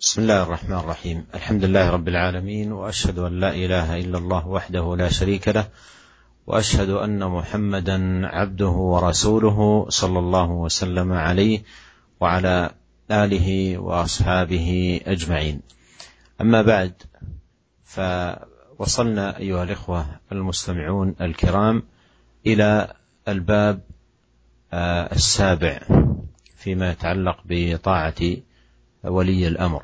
بسم الله الرحمن الرحيم الحمد لله رب العالمين واشهد ان لا اله الا الله وحده لا شريك له واشهد ان محمدا عبده ورسوله صلى الله وسلم عليه وعلى اله واصحابه اجمعين اما بعد فوصلنا ايها الاخوه المستمعون الكرام إلى الباب السابع فيما يتعلق بطاعه ولي الأمر.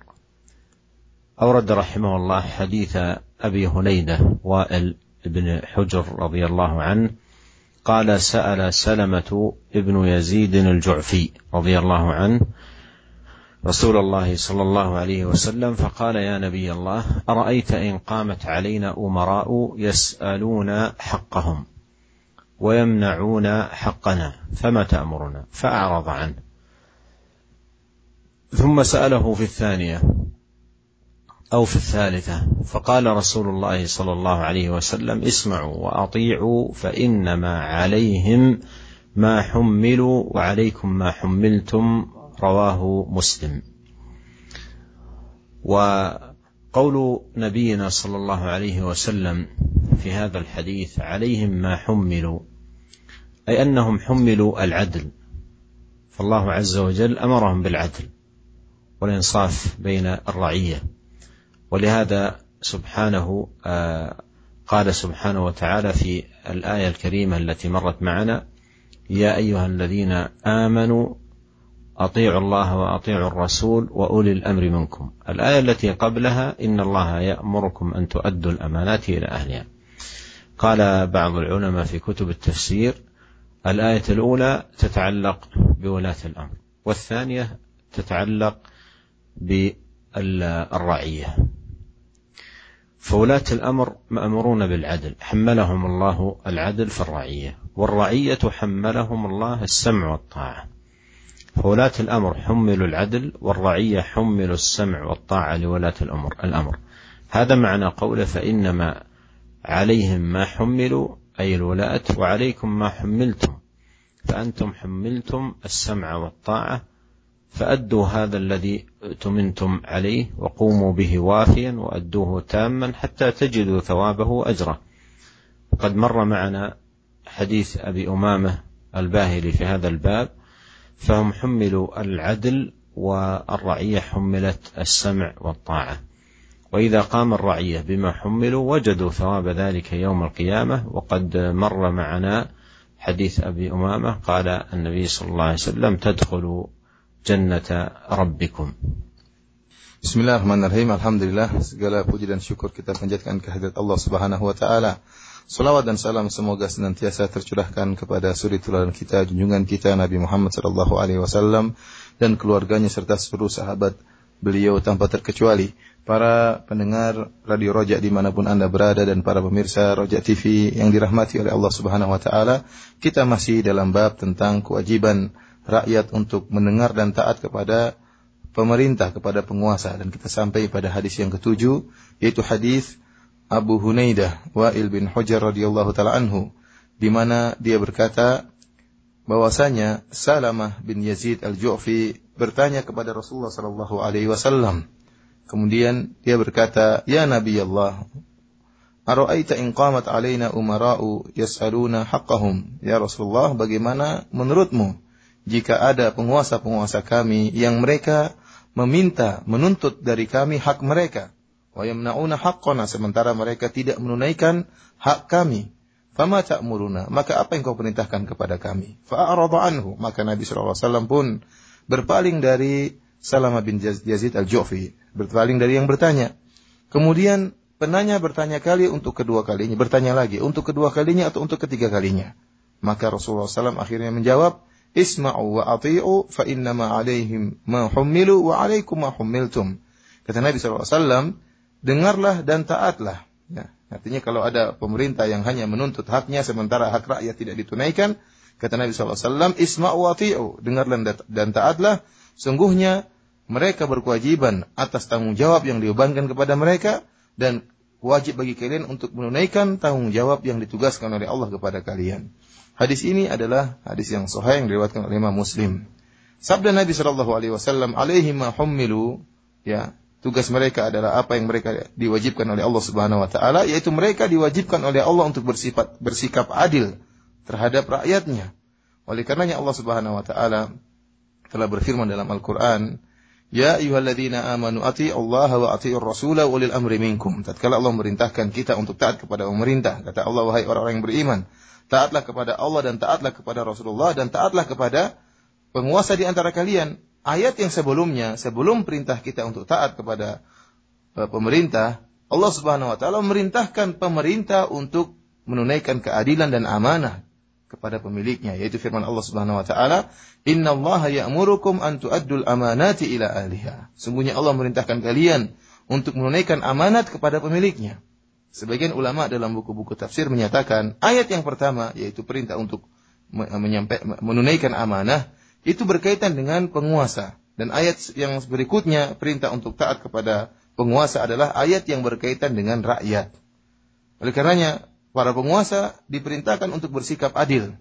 أورد رحمه الله حديث أبي هنيده وائل بن حجر رضي الله عنه قال سأل سلمة ابن يزيد الجعفي رضي الله عنه رسول الله صلى الله عليه وسلم فقال يا نبي الله أرأيت إن قامت علينا أمراء يسألون حقهم ويمنعون حقنا فما تأمرنا؟ فأعرض عنه. ثم سأله في الثانية أو في الثالثة فقال رسول الله صلى الله عليه وسلم اسمعوا وأطيعوا فإنما عليهم ما حملوا وعليكم ما حملتم رواه مسلم. وقول نبينا صلى الله عليه وسلم في هذا الحديث عليهم ما حملوا أي أنهم حملوا العدل فالله عز وجل أمرهم بالعدل. والإنصاف بين الرعية. ولهذا سبحانه آه، قال سبحانه وتعالى في الآية الكريمة التي مرت معنا يا أيها الذين آمنوا أطيعوا الله وأطيعوا الرسول وأولي الأمر منكم. الآية التي قبلها إن الله يأمركم أن تؤدوا الأمانات إلى أهلها. قال بعض العلماء في كتب التفسير الآية الأولى تتعلق بولاة الأمر والثانية تتعلق بالرعية. فولاة الأمر مأمورون بالعدل حملهم الله العدل في الرعية والرعية حملهم الله السمع والطاعة. فولاة الأمر حملوا العدل والرعية حملوا السمع والطاعة لولاة الأمر الأمر. هذا معنى قوله فإنما عليهم ما حملوا أي الولاة وعليكم ما حملتم. فأنتم حملتم السمع والطاعة فأدوا هذا الذي اؤتمنتم عليه وقوموا به وافيا وأدوه تاما حتى تجدوا ثوابه وأجره قد مر معنا حديث أبي أمامة الباهلي في هذا الباب فهم حملوا العدل والرعية حملت السمع والطاعة. وإذا قام الرعية بما حملوا وجدوا ثواب ذلك يوم القيامة. وقد مر معنا حديث أبي أمامة قال النبي صلى الله عليه وسلم تدخلوا جنة ربكم Bismillahirrahmanirrahim. Alhamdulillah segala puji dan syukur kita panjatkan kehadirat Allah Subhanahu wa taala. Salawat dan salam semoga senantiasa tercurahkan kepada suri teladan kita, junjungan kita Nabi Muhammad sallallahu alaihi wasallam dan keluarganya serta seluruh sahabat beliau tanpa terkecuali. Para pendengar Radio Rojak dimanapun Anda berada dan para pemirsa Rojak TV yang dirahmati oleh Allah Subhanahu wa taala, kita masih dalam bab tentang kewajiban rakyat untuk mendengar dan taat kepada pemerintah kepada penguasa. Dan kita sampai pada hadis yang ketujuh yaitu hadis Abu Hunaidah Wa'il bin Hujar radhiyallahu taala anhu di mana dia berkata bahwasanya Salamah bin Yazid al-Ju'fi bertanya kepada Rasulullah sallallahu alaihi wasallam. Kemudian dia berkata ya Nabi Allah Ara'aita in qamat alaina umara'u yas'aluna haqqahum? Ya Rasulullah bagaimana menurutmu jika ada penguasa-penguasa kami yang mereka meminta, menuntut dari kami hak mereka. Wa yamna'una haqqana sementara mereka tidak menunaikan hak kami. Fama ta'muruna, maka apa yang kau perintahkan kepada kami? Fa'arada anhu, maka Nabi SAW pun berpaling dari Salama bin Yazid al-Ju'fi, berpaling dari yang bertanya. Kemudian penanya bertanya kali untuk kedua kalinya, bertanya lagi untuk kedua kalinya atau untuk ketiga kalinya. Maka Rasulullah SAW akhirnya menjawab, Isma'u wa ati'u fa innama alaihim ma hummilu wa alaikum ma hummiltum. Kata Nabi SAW, dengarlah dan taatlah. Ya, artinya kalau ada pemerintah yang hanya menuntut haknya sementara hak rakyat tidak ditunaikan, kata Nabi SAW, Isma'u wa ati'u, dengarlah dan taatlah. Sungguhnya mereka berkewajiban atas tanggung jawab yang dibebankan kepada mereka dan wajib bagi kalian untuk menunaikan tanggung jawab yang ditugaskan oleh Allah kepada kalian. Hadis ini adalah hadis yang sahih yang diriwayatkan oleh Imam Muslim. Sabda Nabi Shallallahu alaihi wasallam, "Alaihi ma hummilu" ya, Tugas mereka adalah apa yang mereka diwajibkan oleh Allah Subhanahu wa taala, yaitu mereka diwajibkan oleh Allah untuk bersifat bersikap adil terhadap rakyatnya. Oleh karenanya Allah Subhanahu wa taala telah berfirman dalam Al-Qur'an, Ya ayyuhalladzina amanu ati Allah wa ati'ur rasul wa ulil amri minkum. Tatkala Allah merintahkan kita untuk taat kepada pemerintah, kata Allah wahai orang-orang yang beriman, taatlah kepada Allah dan taatlah kepada Rasulullah dan taatlah kepada penguasa di antara kalian. Ayat yang sebelumnya, sebelum perintah kita untuk taat kepada uh, pemerintah, Allah Subhanahu wa taala memerintahkan pemerintah untuk menunaikan keadilan dan amanah kepada pemiliknya yaitu firman Allah Subhanahu wa taala innallaha ya'murukum an tu'addul amanati ila ahliha sungguhnya Allah merintahkan kalian untuk menunaikan amanat kepada pemiliknya sebagian ulama dalam buku-buku tafsir menyatakan ayat yang pertama yaitu perintah untuk menunaikan amanah itu berkaitan dengan penguasa dan ayat yang berikutnya perintah untuk taat kepada penguasa adalah ayat yang berkaitan dengan rakyat oleh karenanya para penguasa diperintahkan untuk bersikap adil.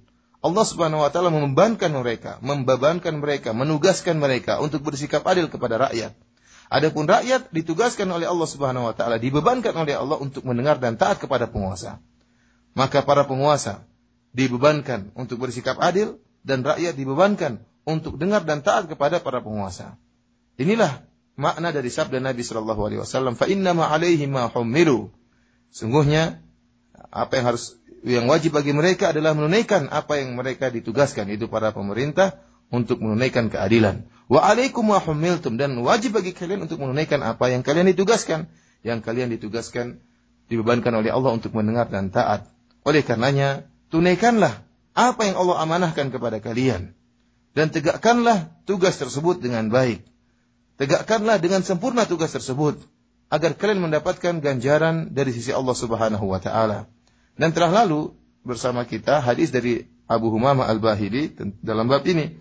Allah Subhanahu wa taala membebankan mereka, membebankan mereka, menugaskan mereka untuk bersikap adil kepada rakyat. Adapun rakyat ditugaskan oleh Allah Subhanahu wa taala, dibebankan oleh Allah untuk mendengar dan taat kepada penguasa. Maka para penguasa dibebankan untuk bersikap adil dan rakyat dibebankan untuk dengar dan taat kepada para penguasa. Inilah makna dari sabda Nabi sallallahu alaihi wasallam, "Fa inna ma ma humilu." Sungguhnya apa yang harus yang wajib bagi mereka adalah menunaikan apa yang mereka ditugaskan itu para pemerintah untuk menunaikan keadilan. Wa alaikum wa humiltum dan wajib bagi kalian untuk menunaikan apa yang kalian ditugaskan. Yang kalian ditugaskan dibebankan oleh Allah untuk mendengar dan taat. Oleh karenanya, tunaikanlah apa yang Allah amanahkan kepada kalian dan tegakkanlah tugas tersebut dengan baik. Tegakkanlah dengan sempurna tugas tersebut agar kalian mendapatkan ganjaran dari sisi Allah Subhanahu wa taala. Dan telah lalu bersama kita hadis dari Abu Humamah Al-Bahili dalam bab ini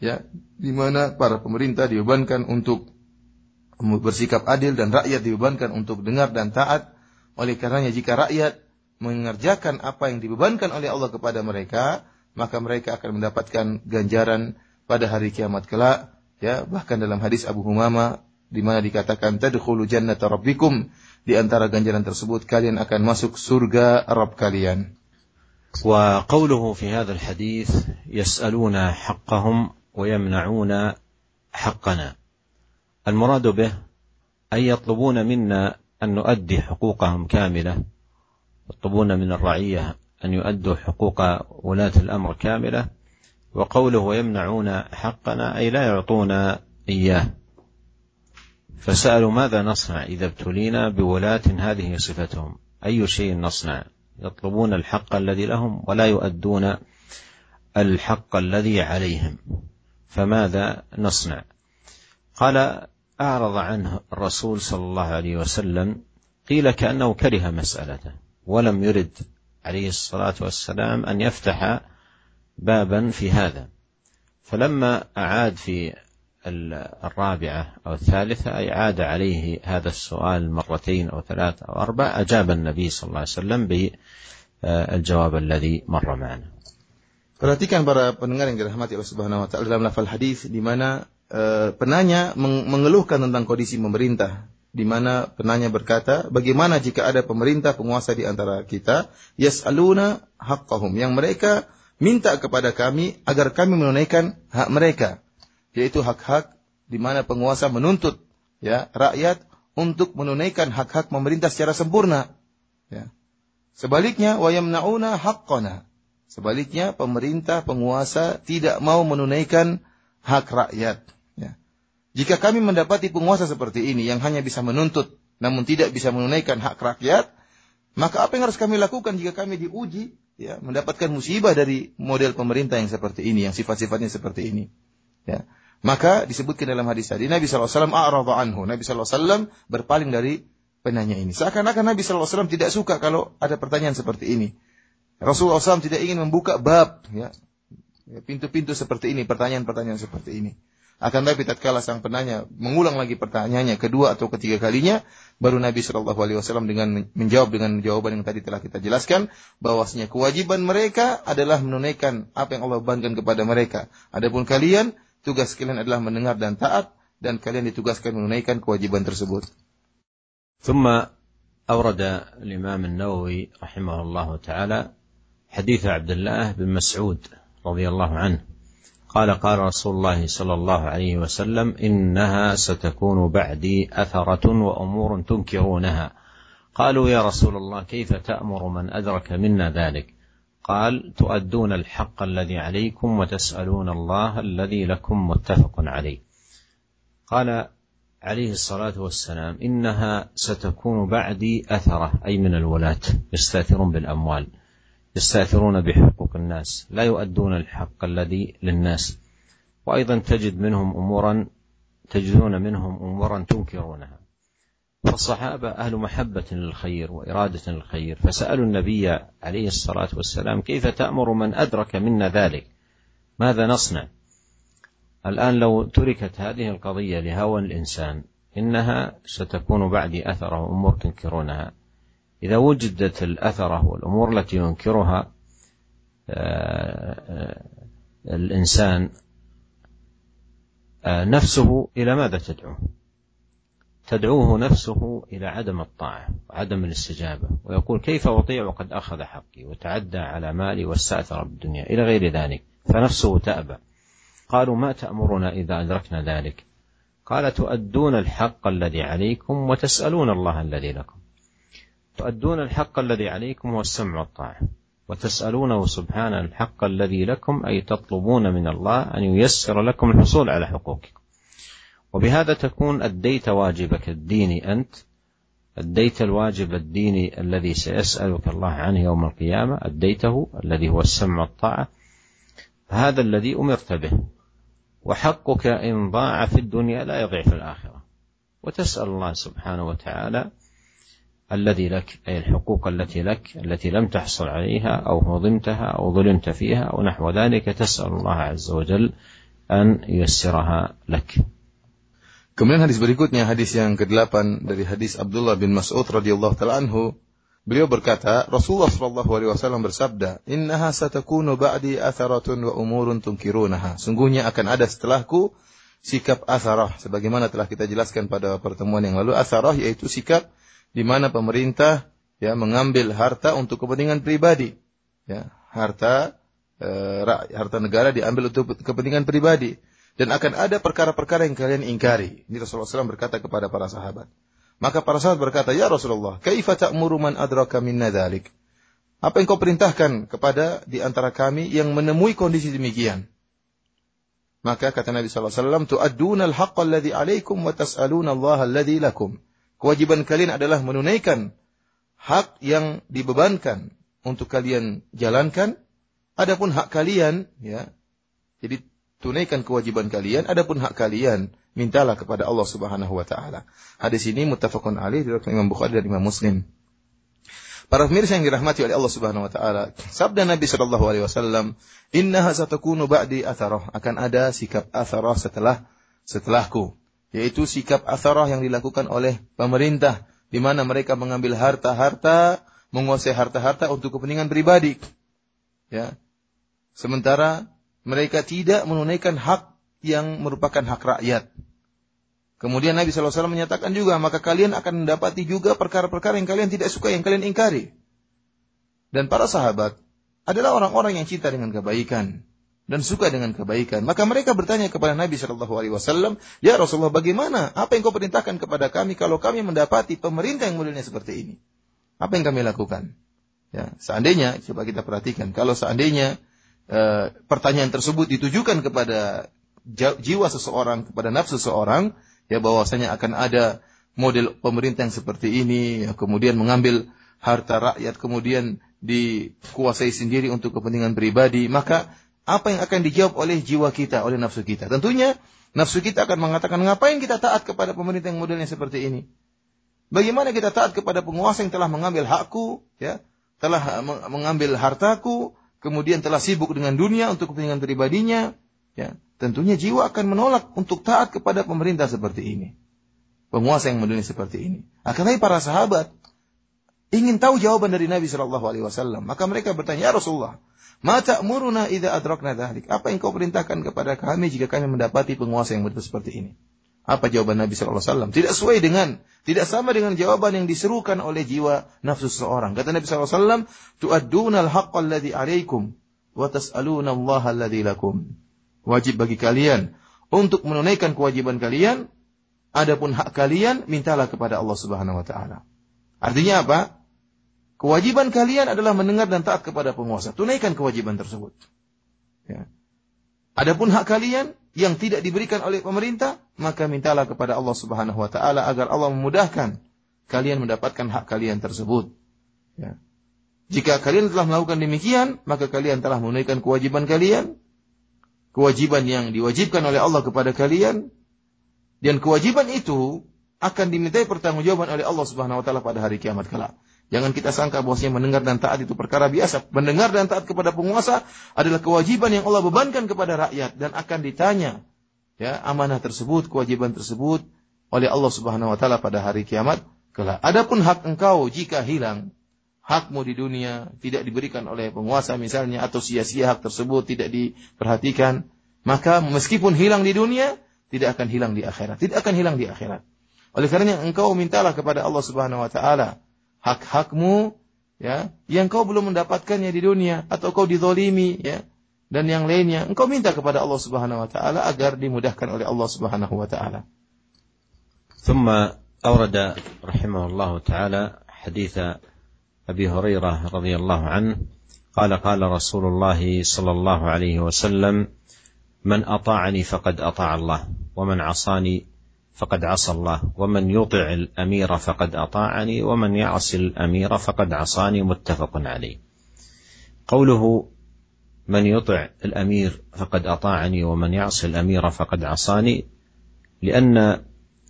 ya di mana para pemerintah dibebankan untuk bersikap adil dan rakyat dibebankan untuk dengar dan taat oleh karenanya jika rakyat mengerjakan apa yang dibebankan oleh Allah kepada mereka maka mereka akan mendapatkan ganjaran pada hari kiamat kelak ya bahkan dalam hadis Abu Humama di mana dikatakan tadkhulu jannata rabbikum di antara ganjaran tersebut kalian akan masuk surga Rabb kalian. وقوله في هذا الحديث يسألون حقهم ويمنعون حقنا. المراد به أن يطلبون منا أن نؤدي حقوقهم كاملة. يطلبون من الرعية أن يؤدوا حقوق ولاة الأمر كاملة. وقوله ويمنعون حقنا أي لا يعطونا إياه. فسألوا ماذا نصنع إذا ابتلينا بولاة هذه صفتهم؟ أي شيء نصنع؟ يطلبون الحق الذي لهم ولا يؤدون الحق الذي عليهم. فماذا نصنع؟ قال أعرض عنه الرسول صلى الله عليه وسلم قيل كأنه كره مسألته ولم يرد عليه الصلاة والسلام أن يفتح بابا في هذا. فلما أعاد في الرابعة أو الثالثة أي عاد عليه هذا السؤال مرتين أو ثلاث أو أربع أجاب النبي صلى الله عليه وسلم بالجواب الذي مر معنا. Perhatikan para pendengar yang dirahmati Allah Subhanahu wa taala dalam lafal hadis di mana uh, penanya mengeluhkan tentang kondisi pemerintah di mana penanya berkata, bagaimana jika ada pemerintah penguasa di antara kita yas'aluna haqqahum yang mereka minta kepada kami agar kami menunaikan hak mereka yaitu hak-hak di mana penguasa menuntut ya rakyat untuk menunaikan hak-hak pemerintah secara sempurna. Ya. Sebaliknya wayamnauna haqqana. Sebaliknya pemerintah penguasa tidak mau menunaikan hak rakyat. Ya. Jika kami mendapati penguasa seperti ini yang hanya bisa menuntut namun tidak bisa menunaikan hak rakyat, maka apa yang harus kami lakukan jika kami diuji ya mendapatkan musibah dari model pemerintah yang seperti ini, yang sifat-sifatnya seperti ini. Ya. Maka disebutkan dalam hadis tadi Nabi SAW a'rada anhu. Nabi SAW berpaling dari penanya ini. Seakan-akan Nabi SAW tidak suka kalau ada pertanyaan seperti ini. Rasulullah SAW tidak ingin membuka bab ya, ya pintu-pintu seperti ini, pertanyaan-pertanyaan seperti ini. Akan tapi tatkala sang penanya mengulang lagi pertanyaannya kedua atau ketiga kalinya, baru Nabi Shallallahu Alaihi Wasallam dengan menjawab dengan jawaban yang tadi telah kita jelaskan, bahwasanya kewajiban mereka adalah menunaikan apa yang Allah bebankan kepada mereka. Adapun kalian Tugas kalian adalah mendengar dan taat dan kalian ditugaskan menunaikan kewajiban tersebut. ثم أورد الإمام النووي رحمه الله تعالى حديث عبد الله بن مسعود رضي الله عنه. قال قال رسول الله صلى الله عليه وسلم إنها ستكون بعدي أثرة وأمور تنكرونها. قالوا يا رسول الله كيف تأمر من أدرك منا ذلك؟ قال تؤدون الحق الذي عليكم وتسألون الله الذي لكم متفق عليه. قال عليه الصلاة والسلام إنها ستكون بعدي أثرة أي من الولاة يستأثرون بالأموال. يستأثرون بحقوق الناس لا يؤدون الحق الذي للناس. وأيضا تجد منهم أمورا تجدون منهم أمورا تنكرونها. فالصحابة أهل محبة للخير وإرادة للخير فسألوا النبي عليه الصلاة والسلام كيف تأمر من أدرك منا ذلك؟ ماذا نصنع؟ الآن لو تركت هذه القضية لهوى الإنسان إنها ستكون بعد أثره أمور تنكرونها. إذا وجدت الأثرة والأمور التي ينكرها آه، آه، الإنسان آه، نفسه إلى ماذا تدعوه؟ تدعوه نفسه إلى عدم الطاعة وعدم الاستجابة ويقول كيف أطيع وقد أخذ حقي وتعدى على مالي واستأثر بالدنيا إلى غير ذلك فنفسه تأبى. قالوا ما تأمرنا إذا أدركنا ذلك؟ قال تؤدون الحق الذي عليكم وتسألون الله الذي لكم. تؤدون الحق الذي عليكم هو السمع والطاعة وتسألونه سبحانه الحق الذي لكم أي تطلبون من الله أن ييسر لكم الحصول على حقوقكم. وبهذا تكون أديت واجبك الديني أنت. أديت الواجب الديني الذي سيسألك الله عنه يوم القيامة. أديته الذي هو السمع والطاعة هذا الذي أمرت به. وحقك إن ضاع في الدنيا لا يضيع في الآخرة. وتسأل الله سبحانه وتعالى الذي لك أي الحقوق التي لك التي لم تحصل عليها أو هضمتها أو ظلمت فيها أو نحو ذلك تسأل الله عز وجل أن ييسرها لك Kemudian hadis berikutnya hadis yang ke-8 dari hadis Abdullah bin Mas'ud radhiyallahu taala anhu beliau berkata Rasulullah sallallahu alaihi wasallam bersabda innaha satakunu ba'di atharatun wa umurun tunkirunaha sungguhnya akan ada setelahku sikap atharah sebagaimana telah kita jelaskan pada pertemuan yang lalu atharah yaitu sikap di mana pemerintah ya mengambil harta untuk kepentingan pribadi ya harta e, harta negara diambil untuk kepentingan pribadi dan akan ada perkara-perkara yang kalian ingkari. Ini Rasulullah SAW berkata kepada para sahabat. Maka para sahabat berkata, Ya Rasulullah, kaifa ta'muru man adraka minna dhalik? Apa yang kau perintahkan kepada di antara kami yang menemui kondisi demikian? Maka kata Nabi SAW, Tu'adduna al-haqqa alladhi alaikum wa tas'aluna Allah lakum. Kewajiban kalian adalah menunaikan hak yang dibebankan untuk kalian jalankan. Adapun hak kalian, ya, jadi tunaikan kewajiban kalian, adapun hak kalian mintalah kepada Allah Subhanahu wa taala. Hadis ini muttafaqun alaih diriwayatkan Imam Bukhari dan Imam Muslim. Para pemirsa yang dirahmati oleh Allah Subhanahu wa taala, sabda Nabi sallallahu alaihi wasallam, "Innaha satakunu ba'di atharah." Akan ada sikap atharah setelah setelahku, yaitu sikap atharah yang dilakukan oleh pemerintah di mana mereka mengambil harta-harta, menguasai harta-harta untuk kepentingan pribadi. Ya. Sementara mereka tidak menunaikan hak yang merupakan hak rakyat. Kemudian Nabi SAW menyatakan juga, maka kalian akan mendapati juga perkara-perkara yang kalian tidak suka, yang kalian ingkari. Dan para sahabat adalah orang-orang yang cinta dengan kebaikan dan suka dengan kebaikan. Maka mereka bertanya kepada Nabi Shallallahu Alaihi Wasallam, ya Rasulullah, bagaimana? Apa yang kau perintahkan kepada kami kalau kami mendapati pemerintah yang modelnya seperti ini? Apa yang kami lakukan? Ya, seandainya coba kita perhatikan, kalau seandainya Eh, pertanyaan tersebut ditujukan kepada jiwa seseorang, kepada nafsu seseorang, ya bahwasanya akan ada model pemerintah yang seperti ini, ya, kemudian mengambil harta rakyat, kemudian dikuasai sendiri untuk kepentingan pribadi, maka apa yang akan dijawab oleh jiwa kita, oleh nafsu kita? Tentunya nafsu kita akan mengatakan, ngapain kita taat kepada pemerintah yang modelnya seperti ini? Bagaimana kita taat kepada penguasa yang telah mengambil hakku, ya, telah mengambil hartaku, kemudian telah sibuk dengan dunia untuk kepentingan pribadinya, ya, tentunya jiwa akan menolak untuk taat kepada pemerintah seperti ini. Penguasa yang mendunia seperti ini. Tapi para sahabat ingin tahu jawaban dari Nabi Shallallahu Alaihi Wasallam. Maka mereka bertanya, ya Rasulullah, mata muruna ida adrakna dhalik. Apa yang kau perintahkan kepada kami jika kami mendapati penguasa yang betul seperti ini? Apa jawaban Nabi sallallahu alaihi wasallam? Tidak sesuai dengan tidak sama dengan jawaban yang diserukan oleh jiwa nafsu seseorang. Kata Nabi sallallahu alaihi wasallam, "Tu'adduna al-haqqa alladhi 'alaikum wa tas'aluna Allah lakum." Wajib bagi kalian untuk menunaikan kewajiban kalian, adapun hak kalian mintalah kepada Allah Subhanahu wa taala. Artinya apa? Kewajiban kalian adalah mendengar dan taat kepada penguasa. Tunaikan kewajiban tersebut. Ya. Adapun hak kalian yang tidak diberikan oleh pemerintah, maka mintalah kepada Allah Subhanahu wa taala agar Allah memudahkan kalian mendapatkan hak kalian tersebut. Ya. Jika kalian telah melakukan demikian, maka kalian telah menunaikan kewajiban kalian, kewajiban yang diwajibkan oleh Allah kepada kalian, dan kewajiban itu akan dimintai pertanggungjawaban oleh Allah Subhanahu wa taala pada hari kiamat kelak. Jangan kita sangka bahwasanya mendengar dan taat itu perkara biasa. Mendengar dan taat kepada penguasa adalah kewajiban yang Allah bebankan kepada rakyat dan akan ditanya ya amanah tersebut, kewajiban tersebut oleh Allah Subhanahu wa taala pada hari kiamat kelak. Adapun hak engkau jika hilang, hakmu di dunia tidak diberikan oleh penguasa misalnya atau sia-sia hak tersebut tidak diperhatikan, maka meskipun hilang di dunia tidak akan hilang di akhirat, tidak akan hilang di akhirat. Oleh karenanya engkau mintalah kepada Allah Subhanahu wa taala hak-hakmu ya yang kau belum mendapatkannya di dunia atau kau dizolimi ya dan yang lainnya engkau minta kepada Allah Subhanahu wa taala agar dimudahkan oleh Allah Subhanahu wa taala. ثم أورد رحمه الله تعالى حديث أبي هريرة رضي الله عنه قال قال رسول الله صلى الله عليه وسلم من أطاعني فقد أطاع الله ومن عصاني فقد عصى الله. ومن يطع الأمير فقد أطاعني ومن يعص الأمير فقد عصاني متفق عليه. قوله من يطع الأمير فقد أطاعني ومن يعص الأمير فقد عصاني لأن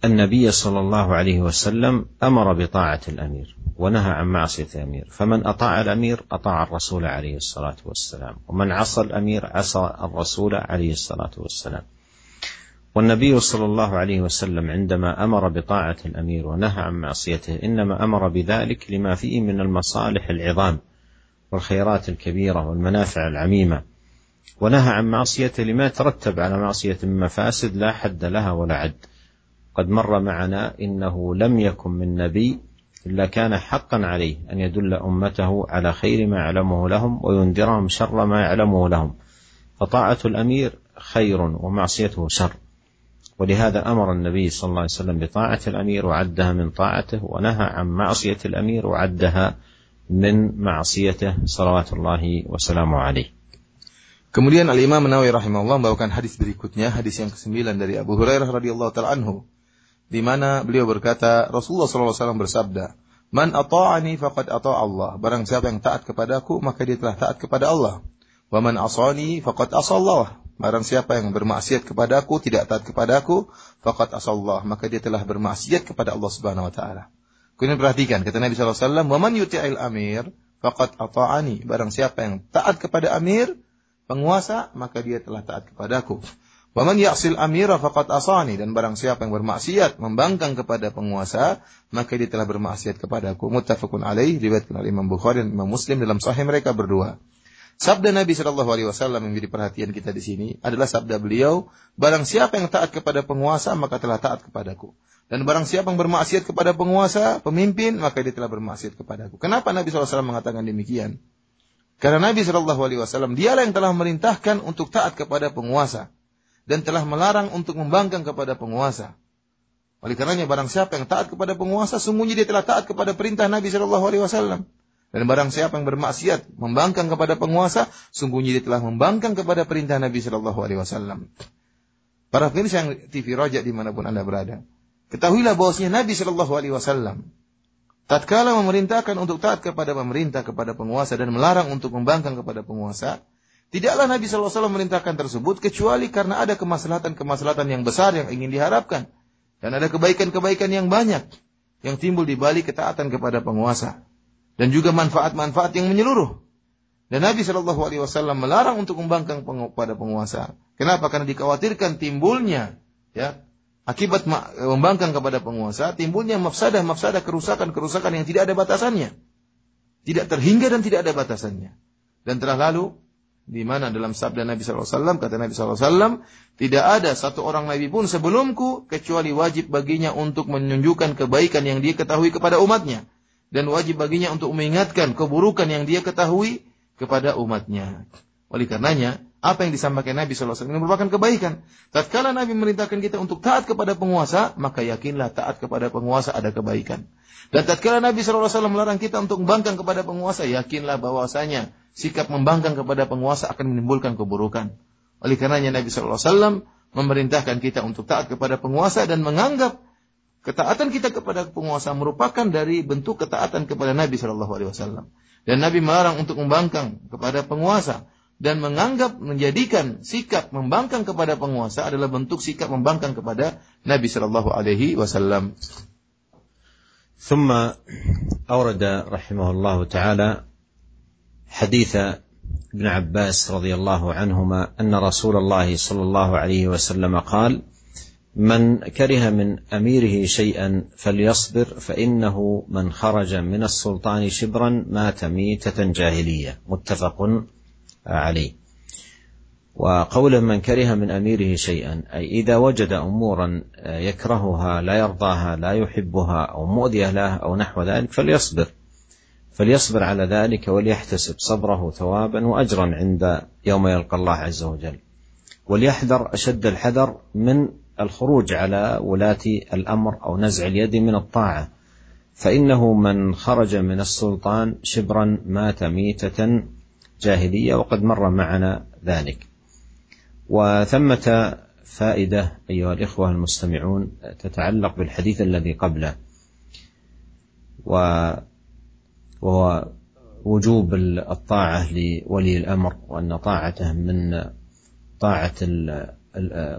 النبي صلى الله عليه وسلم أمر بطاعة الأمير ونهى عن معصية الأمير. فمن أطاع الأمير أطاع الرسول عليه الصلاة والسلام ومن عصى الأمير عصى الرسول عليه الصلاة والسلام. والنبي صلى الله عليه وسلم عندما أمر بطاعة الأمير ونهى عن معصيته إنما أمر بذلك لما فيه من المصالح العظام والخيرات الكبيرة والمنافع العميمة. ونهى عن معصيته لما ترتب على معصية من مفاسد لا حد لها ولا عد. قد مر معنا إنه لم يكن من نبي إلا كان حقا عليه أن يدل أمته على خير ما يعلمه لهم وينذرهم شر ما يعلمه لهم. فطاعة الأمير خير ومعصيته شر. ولهذا امر النبي صلى الله عليه وسلم بطاعه الامير وعدها من طاعته ونهى عن معصيه الامير وعدها من معصيته صلوات الله وسلامه عليه. Kemudian Al Imam Nawawi rahimahullah membawakan hadis berikutnya, hadis yang ke-9 dari Abu Hurairah radhiyallahu taala anhu, di mana beliau berkata, Rasulullah SAW bersabda, "Man ata'ani faqad ata'a Allah." Barang siapa yang taat kepadaku, maka dia telah taat kepada Allah. "Wa man asani faqad asallah." Barang siapa yang bermaksiat kepadaku, tidak taat kepadaku, faqad asallah, maka dia telah bermaksiat kepada Allah Subhanahu wa taala. Kemudian perhatikan kata Nabi sallallahu alaihi wasallam, "Wa man yuti'il amir faqad ata'ani." Barang siapa yang taat kepada amir, penguasa, maka dia telah taat kepadaku. Wa man ya'sil amira faqad asani dan barang siapa yang bermaksiat membangkang kepada penguasa, maka dia telah bermaksiat kepadaku. Muttafaqun alaih diriwayatkan oleh Imam Bukhari dan Imam Muslim dalam sahih mereka berdua. Sabda Nabi Shallallahu Alaihi Wasallam yang menjadi perhatian kita di sini adalah sabda beliau: Barang siapa yang taat kepada penguasa maka telah taat kepadaku. Dan barang siapa yang bermaksiat kepada penguasa, pemimpin, maka dia telah bermaksiat kepadaku. Kenapa Nabi SAW mengatakan demikian? Karena Nabi Shallallahu Alaihi Wasallam dialah yang telah merintahkan untuk taat kepada penguasa dan telah melarang untuk membangkang kepada penguasa. Oleh karenanya barang siapa yang taat kepada penguasa, sungguhnya dia telah taat kepada perintah Nabi Shallallahu Alaihi Wasallam. Dan barang siapa yang bermaksiat, membangkang kepada penguasa, sungguhnya dia telah membangkang kepada perintah Nabi Shallallahu Alaihi Wasallam. Para pemirsa yang TV Raja di mana pun anda berada, ketahuilah bahwasanya Nabi Shallallahu Alaihi Wasallam tatkala memerintahkan untuk taat kepada pemerintah, kepada penguasa dan melarang untuk membangkang kepada penguasa, tidaklah Nabi Shallallahu Alaihi Wasallam memerintahkan tersebut kecuali karena ada kemaslahatan-kemaslahatan yang besar yang ingin diharapkan dan ada kebaikan-kebaikan yang banyak yang timbul di balik ketaatan kepada penguasa dan juga manfaat-manfaat yang menyeluruh. Dan Nabi Shallallahu Alaihi Wasallam melarang untuk membangkang pada penguasa. Kenapa? Karena dikhawatirkan timbulnya ya akibat membangkang kepada penguasa timbulnya mafsadah mafsadah kerusakan kerusakan yang tidak ada batasannya, tidak terhingga dan tidak ada batasannya. Dan telah lalu di mana dalam sabda Nabi SAW kata Nabi SAW tidak ada satu orang Nabi pun sebelumku kecuali wajib baginya untuk menunjukkan kebaikan yang dia ketahui kepada umatnya dan wajib baginya untuk mengingatkan keburukan yang dia ketahui kepada umatnya. Oleh karenanya, apa yang disampaikan Nabi SAW ini merupakan kebaikan. Tatkala Nabi merintahkan kita untuk taat kepada penguasa, maka yakinlah taat kepada penguasa ada kebaikan. Dan tatkala Nabi SAW melarang kita untuk membangkang kepada penguasa, yakinlah bahwasanya sikap membangkang kepada penguasa akan menimbulkan keburukan. Oleh karenanya Nabi SAW memerintahkan kita untuk taat kepada penguasa dan menganggap ketaatan kita kepada penguasa merupakan dari bentuk ketaatan kepada Nabi SAW. Dan Nabi melarang untuk membangkang kepada penguasa dan menganggap menjadikan sikap membangkang kepada penguasa adalah bentuk sikap membangkang kepada Nabi Shallallahu Alaihi Wasallam. ثم أورد رحمه الله تعالى حديث ابن عباس رضي الله عنهما أن رسول الله صلى الله عليه وسلم قال: من كره من أميره شيئا فليصبر فإنه من خرج من السلطان شبرا مات ميتة جاهلية. متفق عليه. وقول من كره من أميره شيئا أي إذا وجد امورا يكرهها لا يرضاها لا يحبها أو مؤذيه له أو نحو ذلك فليصبر. فليصبر على ذلك وليحتسب صبره ثوابا واجرا عند يوم يلقى الله عز وجل. وليحذر أشد الحذر من الخروج على ولاة الأمر أو نزع اليد من الطاعة. فإنه من خرج من السلطان شبرا مات ميتة جاهلية وقد مر معنا ذلك. وثمة فائدة أيها الإخوة المستمعون تتعلق بالحديث الذي قبله وهو وجوب الطاعة لولي الأمر وأن طاعته من طاعة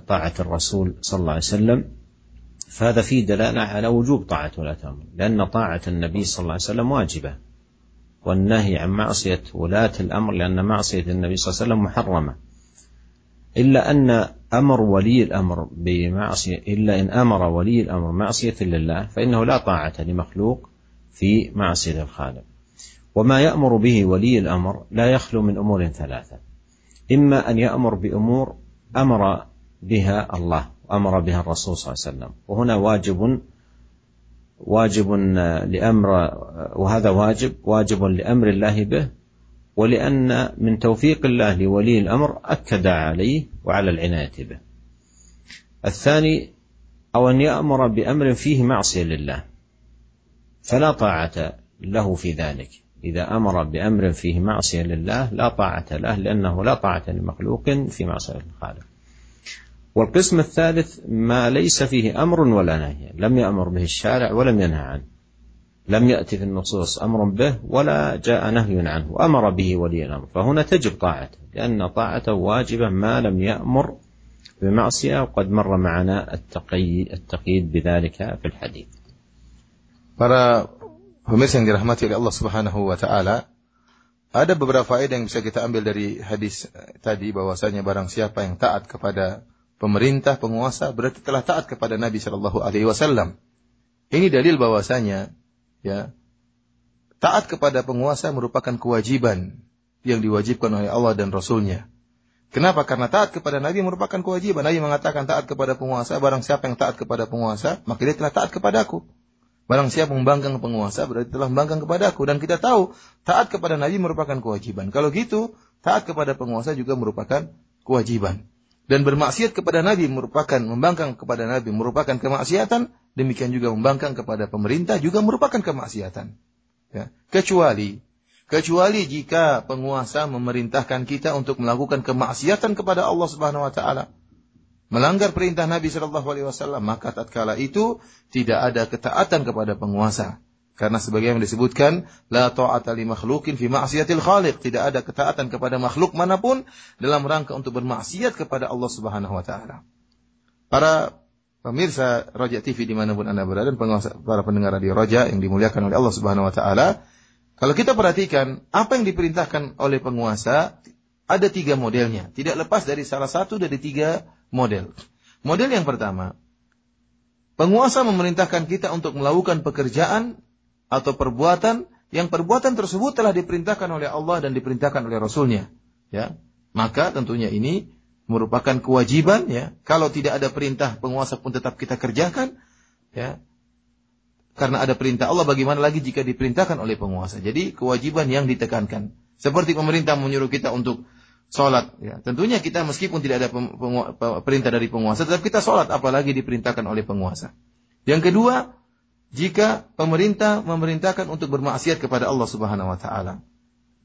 طاعة الرسول صلى الله عليه وسلم فهذا فيه دلالة على وجوب طاعة ولاة الأمر لأن طاعة النبي صلى الله عليه وسلم واجبة والنهي عن معصية ولاة الأمر لأن معصية النبي صلى الله عليه وسلم محرمة. إلا أن أمر ولي الأمر بمعصية إلا إن أمر ولي الأمر معصية لله فإنه لا طاعة لمخلوق في معصية الخالق. وما يأمر به ولي الأمر لا يخلو من أمور ثلاثة إما أن يأمر بأمور أمر بها الله وأمر بها الرسول صلى الله عليه وسلم. وهنا واجب واجب لأمر وهذا واجب واجب لأمر الله به ولأن من توفيق الله لولي الأمر أكد عليه وعلى العناية به. الثاني أو أن يأمر بأمر فيه معصية لله فلا طاعة له في ذلك. إذا أمر بأمر فيه معصية لله لا طاعة له لأنه لا طاعة لمخلوق في معصية الخالق. والقسم الثالث ما ليس فيه أمر ولا نهي. لم يأمر به الشارع ولم ينهى عنه. لم يأتي في النصوص أمر به ولا جاء نهي عنه. وامر به ولي الأمر. فهنا تجب طاعته لأن طاعته واجبة ما لم يأمر بمعصية وقد مر معنا التقييد التقييد بذلك في الحديث. Para pemirsa yang dirahmati oleh Allah Subhanahu wa taala, ada beberapa faedah yang bisa kita ambil dari hadis tadi bahwasanya barang siapa yang taat kepada pemerintah, penguasa berarti telah taat kepada Nabi Shallallahu Alaihi Wasallam. Ini dalil bahwasanya ya taat kepada penguasa merupakan kewajiban yang diwajibkan oleh Allah dan Rasulnya. Kenapa? Karena taat kepada Nabi merupakan kewajiban. Nabi mengatakan taat kepada penguasa, barang siapa yang taat kepada penguasa, maka dia telah taat kepadaku. Barang siapa membangkang penguasa, berarti telah membangkang kepadaku. Dan kita tahu, taat kepada Nabi merupakan kewajiban. Kalau gitu, taat kepada penguasa juga merupakan kewajiban dan bermaksiat kepada Nabi merupakan membangkang kepada Nabi merupakan kemaksiatan, demikian juga membangkang kepada pemerintah juga merupakan kemaksiatan. Ya. Kecuali kecuali jika penguasa memerintahkan kita untuk melakukan kemaksiatan kepada Allah Subhanahu wa taala, melanggar perintah Nabi Shallallahu alaihi wasallam, maka tatkala itu tidak ada ketaatan kepada penguasa. Karena sebagaimana disebutkan, la ta'ata li makhlukin fi ma'siyatil khaliq. Tidak ada ketaatan kepada makhluk mana pun dalam rangka untuk bermaksiat kepada Allah Subhanahu wa taala. Para pemirsa Roja TV di mana pun Anda berada dan para pendengar radio Roja yang dimuliakan oleh Allah Subhanahu wa taala, kalau kita perhatikan apa yang diperintahkan oleh penguasa ada tiga modelnya. Tidak lepas dari salah satu dari tiga model. Model yang pertama, penguasa memerintahkan kita untuk melakukan pekerjaan atau perbuatan yang perbuatan tersebut telah diperintahkan oleh Allah dan diperintahkan oleh Rasulnya. Ya, Maka tentunya ini merupakan kewajiban ya. Kalau tidak ada perintah penguasa pun tetap kita kerjakan ya. Karena ada perintah Allah bagaimana lagi jika diperintahkan oleh penguasa. Jadi kewajiban yang ditekankan. Seperti pemerintah menyuruh kita untuk sholat. Ya. Tentunya kita meskipun tidak ada perintah dari penguasa, tetap kita sholat apalagi diperintahkan oleh penguasa. Yang kedua, jika pemerintah memerintahkan untuk bermaksiat kepada Allah Subhanahu wa taala.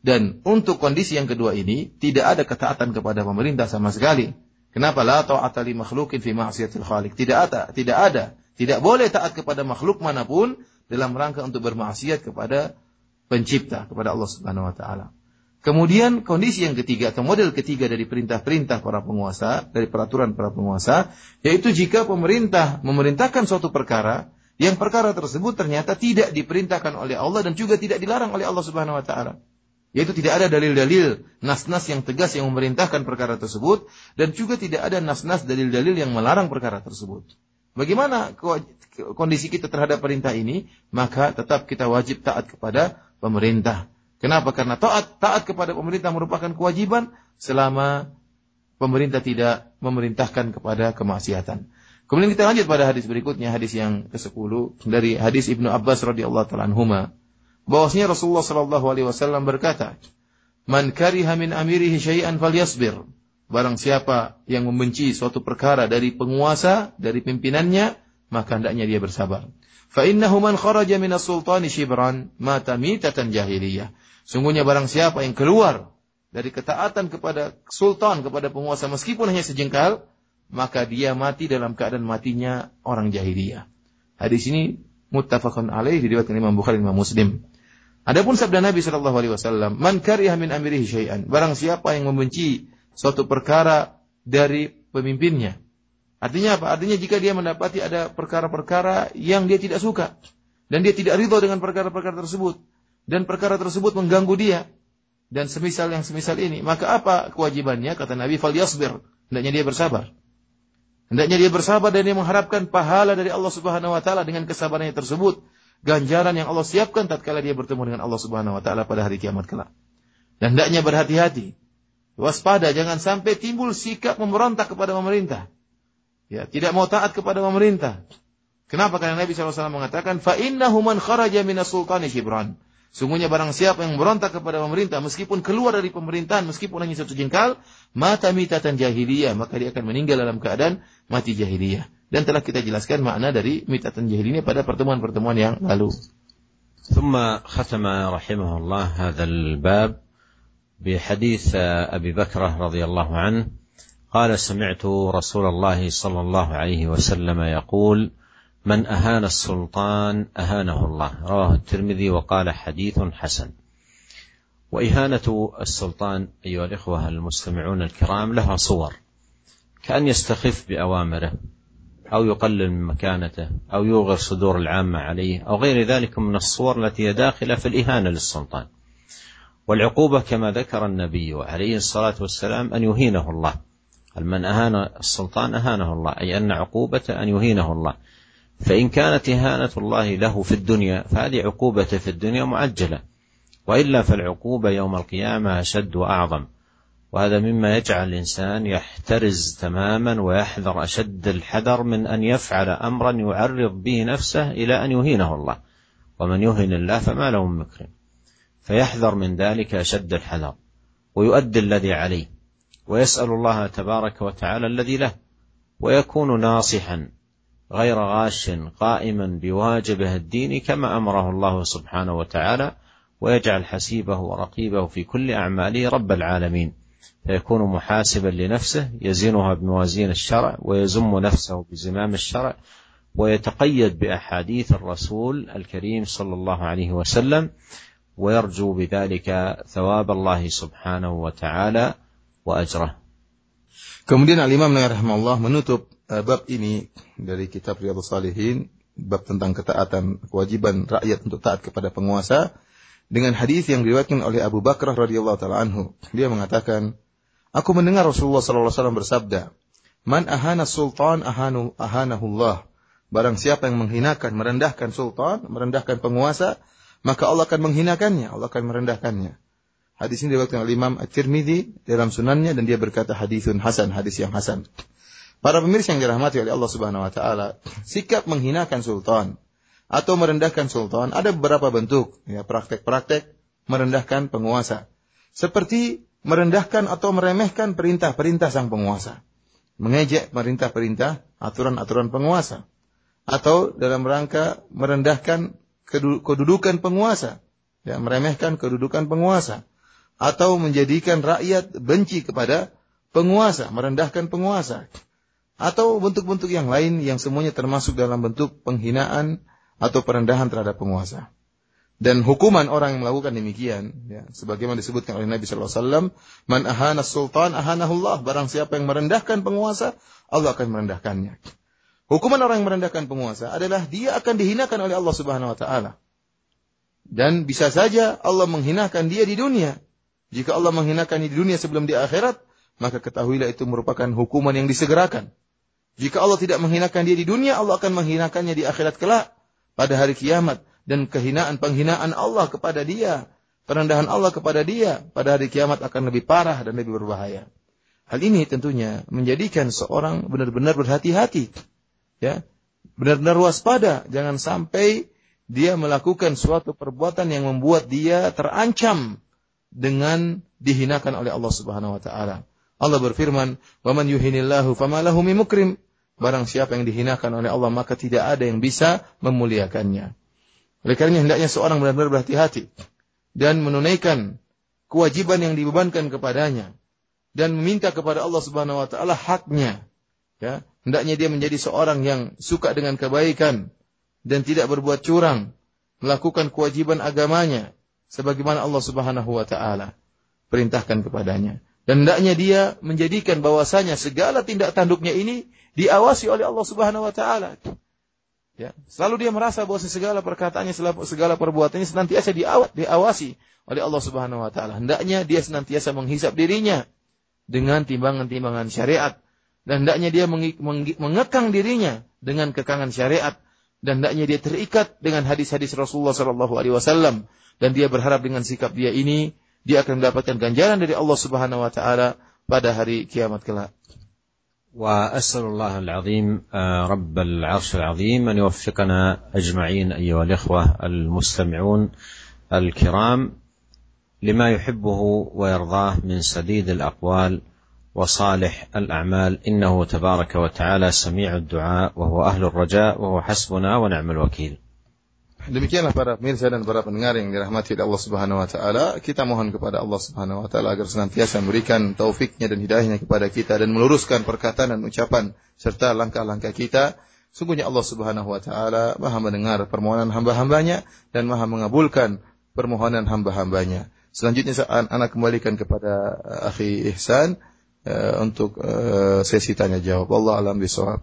Dan untuk kondisi yang kedua ini tidak ada ketaatan kepada pemerintah sama sekali. Kenapa la ta'ata li makhluqin fi ma'siyatil khaliq? Tidak ada, tidak ada. Tidak boleh taat kepada makhluk mana pun dalam rangka untuk bermaksiat kepada pencipta, kepada Allah Subhanahu wa taala. Kemudian kondisi yang ketiga atau model ketiga dari perintah-perintah para penguasa, dari peraturan para penguasa, yaitu jika pemerintah memerintahkan suatu perkara yang perkara tersebut ternyata tidak diperintahkan oleh Allah dan juga tidak dilarang oleh Allah Subhanahu wa taala. Yaitu tidak ada dalil-dalil nas-nas yang tegas yang memerintahkan perkara tersebut dan juga tidak ada nas-nas dalil-dalil yang melarang perkara tersebut. Bagaimana kondisi kita terhadap perintah ini? Maka tetap kita wajib taat kepada pemerintah. Kenapa? Karena taat taat kepada pemerintah merupakan kewajiban selama pemerintah tidak memerintahkan kepada kemaksiatan. Kemudian kita lanjut pada hadis berikutnya, hadis yang ke-10 dari hadis Ibnu Abbas radhiyallahu taala anhuma. Bahwasanya Rasulullah sallallahu alaihi wasallam berkata, "Man kariha min amirihi syai'an falyasbir." Barang siapa yang membenci suatu perkara dari penguasa, dari pimpinannya, maka hendaknya dia bersabar. Fa innahu man kharaja min as-sultani shibran mata mitatan jahiliyah. Sungguhnya barang siapa yang keluar dari ketaatan kepada sultan, kepada penguasa meskipun hanya sejengkal, maka dia mati dalam keadaan matinya orang jahiliyah. Hadis ini muttafaqun alaih diriwayatkan Imam Bukhari Imam Muslim. Adapun sabda Nabi sallallahu alaihi wasallam, "Man kariha min amirihi syai'an." Barang siapa yang membenci suatu perkara dari pemimpinnya. Artinya apa? Artinya jika dia mendapati ada perkara-perkara yang dia tidak suka dan dia tidak ridho dengan perkara-perkara tersebut dan perkara tersebut mengganggu dia dan semisal yang semisal ini, maka apa kewajibannya? Kata Nabi, "Fal yasbir." Hendaknya dia bersabar. Hendaknya dia bersabar dan dia mengharapkan pahala dari Allah Subhanahu wa taala dengan kesabarannya tersebut, ganjaran yang Allah siapkan tatkala dia bertemu dengan Allah Subhanahu wa taala pada hari kiamat kelak. Dan hendaknya berhati-hati. Waspada jangan sampai timbul sikap memberontak kepada pemerintah. Ya, tidak mau taat kepada pemerintah. Kenapa? Karena Nabi SAW mengatakan, fa innahu man kharaja minas sultani shibran. Sungguhnya barang siapa yang berontak kepada pemerintah meskipun keluar dari pemerintahan meskipun hanya satu jengkal, mata mitatan jahiliyah, maka dia akan meninggal dalam keadaan mati jahiliyah. Dan telah kita jelaskan makna dari mitatan jahiliyah pada pertemuan-pertemuan yang lalu. ثم ختم رحمه الله هذا الباب بحديث ابي بكره رضي الله عنه قال سمعت رسول الله صلى الله عليه وسلم يقول من أهان السلطان أهانه الله. رواه الترمذي وقال حديث حسن. وإهانة السلطان أيها الإخوة المستمعون الكرام لها صور. كأن يستخف بأوامره أو يقلل من مكانته أو يوغر صدور العامة عليه أو غير ذلك من الصور التي هي داخلة في الإهانة للسلطان. والعقوبة كما ذكر النبي عليه الصلاة والسلام أن يهينه الله. من أهان السلطان أهانه الله. أي أن عقوبته أن يهينه الله. فإن كانت إهانة الله له في الدنيا فهذه عقوبته في الدنيا معجلة. وإلا فالعقوبة يوم القيامة أشد وأعظم. وهذا مما يجعل الإنسان يحترز تماما ويحذر أشد الحذر من أن يفعل أمرا يعرض به نفسه إلى أن يهينه الله. ومن يهن الله فما له من مكرم فيحذر من ذلك أشد الحذر. ويؤدي الذي عليه. ويسأل الله تبارك وتعالى الذي له. ويكون ناصحا. غير غاش قائما بواجبه الديني كما أمره الله سبحانه وتعالى ويجعل حسيبه ورقيبه في كل أعماله رب العالمين فيكون محاسبا لنفسه يزنها بموازين الشرع ويزم نفسه بزمام الشرع ويتقيد بأحاديث الرسول الكريم صلى الله عليه وسلم ويرجو بذلك ثواب الله سبحانه وتعالى وأجره. Kemudian Al Imam Nawawi rahimahullah menutup bab ini dari kitab Riyadhus Salihin, bab tentang ketaatan kewajiban rakyat untuk taat kepada penguasa dengan hadis yang diriwayatkan oleh Abu Bakar radhiyallahu taala anhu. Dia mengatakan, "Aku mendengar Rasulullah sallallahu alaihi wasallam bersabda, "Man ahana sultan ahanu ahanahullah." Barang siapa yang menghinakan, merendahkan sultan, merendahkan penguasa, maka Allah akan menghinakannya, Allah akan merendahkannya. Hadis ini diriwayatkan oleh Imam At-Tirmidzi dalam sunannya dan dia berkata hadisun hasan, hadis yang hasan. Para pemirsa yang dirahmati oleh Allah Subhanahu wa taala, sikap menghinakan sultan atau merendahkan sultan ada beberapa bentuk, ya praktek-praktek merendahkan penguasa. Seperti merendahkan atau meremehkan perintah-perintah sang penguasa. Mengejek perintah-perintah, aturan-aturan penguasa. Atau dalam rangka merendahkan kedudukan penguasa. Ya, meremehkan kedudukan penguasa atau menjadikan rakyat benci kepada penguasa, merendahkan penguasa. Atau bentuk-bentuk yang lain yang semuanya termasuk dalam bentuk penghinaan atau perendahan terhadap penguasa. Dan hukuman orang yang melakukan demikian, ya, sebagaimana disebutkan oleh Nabi Sallallahu Alaihi Wasallam, man ahana sultan ahanahullah. Barang siapa yang merendahkan penguasa, Allah akan merendahkannya. Hukuman orang yang merendahkan penguasa adalah dia akan dihinakan oleh Allah Subhanahu Wa Taala. Dan bisa saja Allah menghinakan dia di dunia. Jika Allah menghinakan di dunia sebelum di akhirat, maka ketahuilah itu merupakan hukuman yang disegerakan. Jika Allah tidak menghinakan dia di dunia, Allah akan menghinakannya di akhirat kelak pada hari kiamat dan kehinaan penghinaan Allah kepada dia, perendahan Allah kepada dia pada hari kiamat akan lebih parah dan lebih berbahaya. Hal ini tentunya menjadikan seorang benar-benar berhati-hati. Ya. Benar-benar waspada, jangan sampai dia melakukan suatu perbuatan yang membuat dia terancam dengan dihinakan oleh Allah Subhanahu wa taala. Allah berfirman, "Wa man yuhinillahu fama lahu mukrim." Barang siapa yang dihinakan oleh Allah maka tidak ada yang bisa memuliakannya. Oleh karena hendaknya seorang benar-benar berhati-hati dan menunaikan kewajiban yang dibebankan kepadanya dan meminta kepada Allah Subhanahu wa taala haknya. Ya, hendaknya dia menjadi seorang yang suka dengan kebaikan dan tidak berbuat curang, melakukan kewajiban agamanya, sebagaimana Allah Subhanahu wa taala perintahkan kepadanya. Dan hendaknya dia menjadikan bahwasanya segala tindak tanduknya ini diawasi oleh Allah Subhanahu wa taala. Ya, selalu dia merasa bahwa segala perkataannya, segala perbuatannya senantiasa diawasi oleh Allah Subhanahu wa taala. Hendaknya dia senantiasa menghisap dirinya dengan timbangan-timbangan syariat dan hendaknya dia mengekang dirinya dengan kekangan syariat dan hendaknya dia terikat dengan hadis-hadis Rasulullah sallallahu alaihi wasallam dan dia berharap dengan sikap dia ini dia akan mendapatkan ganjaran dari Allah Subhanahu wa taala pada hari kiamat kelak. واسال الله العظيم رب العرش العظيم ان يوفقنا اجمعين ايها الاخوه المستمعون الكرام لما يحبه ويرضاه من سديد الاقوال وصالح الاعمال انه تبارك وتعالى سميع الدعاء وهو أهل الرجاء وهو حسبنا ونعم الوكيل. Demikianlah para pemirsa dan para pendengar yang dirahmati oleh Allah Subhanahu wa taala, kita mohon kepada Allah Subhanahu wa taala agar senantiasa memberikan taufiknya dan hidayahnya kepada kita dan meluruskan perkataan dan ucapan serta langkah-langkah kita. Sungguhnya Allah Subhanahu wa taala Maha mendengar permohonan hamba-hambanya dan Maha mengabulkan permohonan hamba-hambanya. Selanjutnya saat anak kembalikan kepada uh, akhi Ihsan uh, untuk uh, sesi tanya jawab. Allah alam bisawab.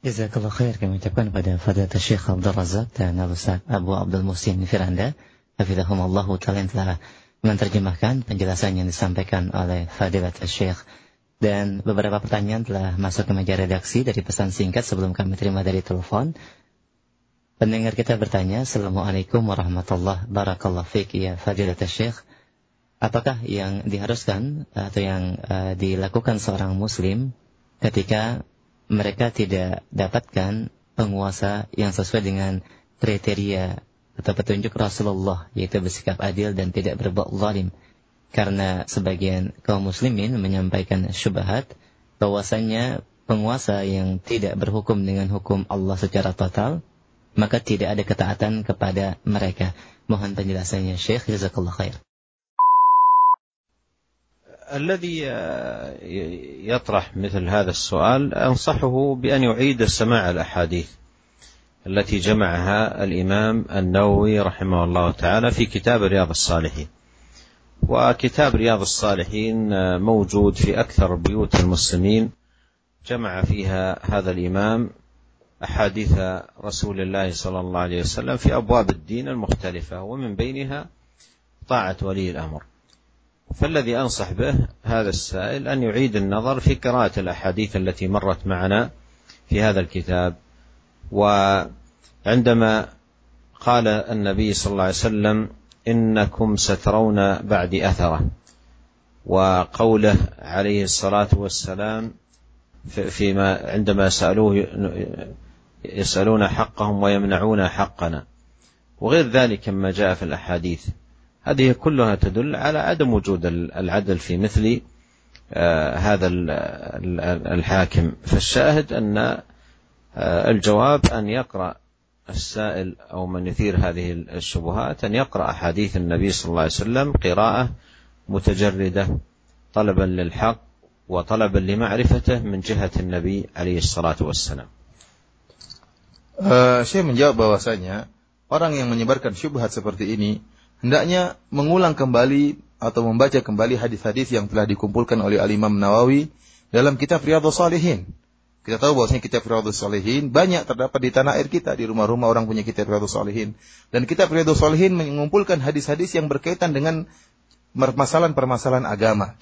Jazakallah khair kami ucapkan kepada Fadilat Syekh Abdul Razak dan Al-Ustaz Abu Abdul Musin Firanda Hafizahumullah ta'ala yang telah menerjemahkan penjelasan yang disampaikan oleh Fadilat Syekh dan beberapa pertanyaan telah masuk ke meja redaksi dari pesan singkat sebelum kami terima dari telepon. Pendengar kita bertanya, Assalamualaikum warahmatullahi wabarakatuh. Fik ya Fadilat Syekh. Apakah yang diharuskan atau yang uh, dilakukan seorang muslim ketika mereka tidak dapatkan penguasa yang sesuai dengan kriteria atau petunjuk Rasulullah yaitu bersikap adil dan tidak berbuat zalim. Karena sebagian kaum muslimin menyampaikan syubhat bahwasanya penguasa yang tidak berhukum dengan hukum Allah secara total maka tidak ada ketaatan kepada mereka. Mohon penjelasannya Syekh jazakallahu khair الذي يطرح مثل هذا السؤال أنصحه بأن يعيد السماع الأحاديث التي جمعها الإمام النووي رحمه الله تعالى في كتاب رياض الصالحين. وكتاب رياض الصالحين موجود في أكثر بيوت المسلمين جمع فيها هذا الإمام أحاديث رسول الله صلى الله عليه وسلم في أبواب الدين المختلفة ومن بينها طاعة ولي الأمر. فالذي أنصح به هذا السائل أن يعيد النظر في قراءة الأحاديث التي مرت معنا في هذا الكتاب. وعندما قال النبي صلى الله عليه وسلم إنكم سترون بعد أثرة. وقوله عليه الصلاة والسلام فيما عندما سألوه يسألون حقهم ويمنعون حقنا. وغير ذلك مما جاء في الأحاديث. هذه كلها تدل على عدم وجود العدل في مثل آه، هذا الحاكم. فالشاهد أن آه، الجواب أن يقرأ السائل أو من يثير هذه الشبهات أن يقرأ أحاديث النبي صلى الله عليه وسلم قراءة متجردة طلبا للحق وطلبا لمعرفته من جهة النبي عليه الصلاة والسلام. Uh, saya menjawab bahwasanya orang yang menyebarkan syubhat seperti ini hendaknya mengulang kembali atau membaca kembali hadis-hadis yang telah dikumpulkan oleh Al-Imam Nawawi dalam kitab Riyadhus Salihin. Kita tahu bahwasanya kitab Riyadhus Salihin banyak terdapat di tanah air kita, di rumah-rumah orang punya kitab Riyadhus Salihin. Dan kitab Riyadhus Salihin mengumpulkan hadis-hadis yang berkaitan dengan permasalahan-permasalahan agama.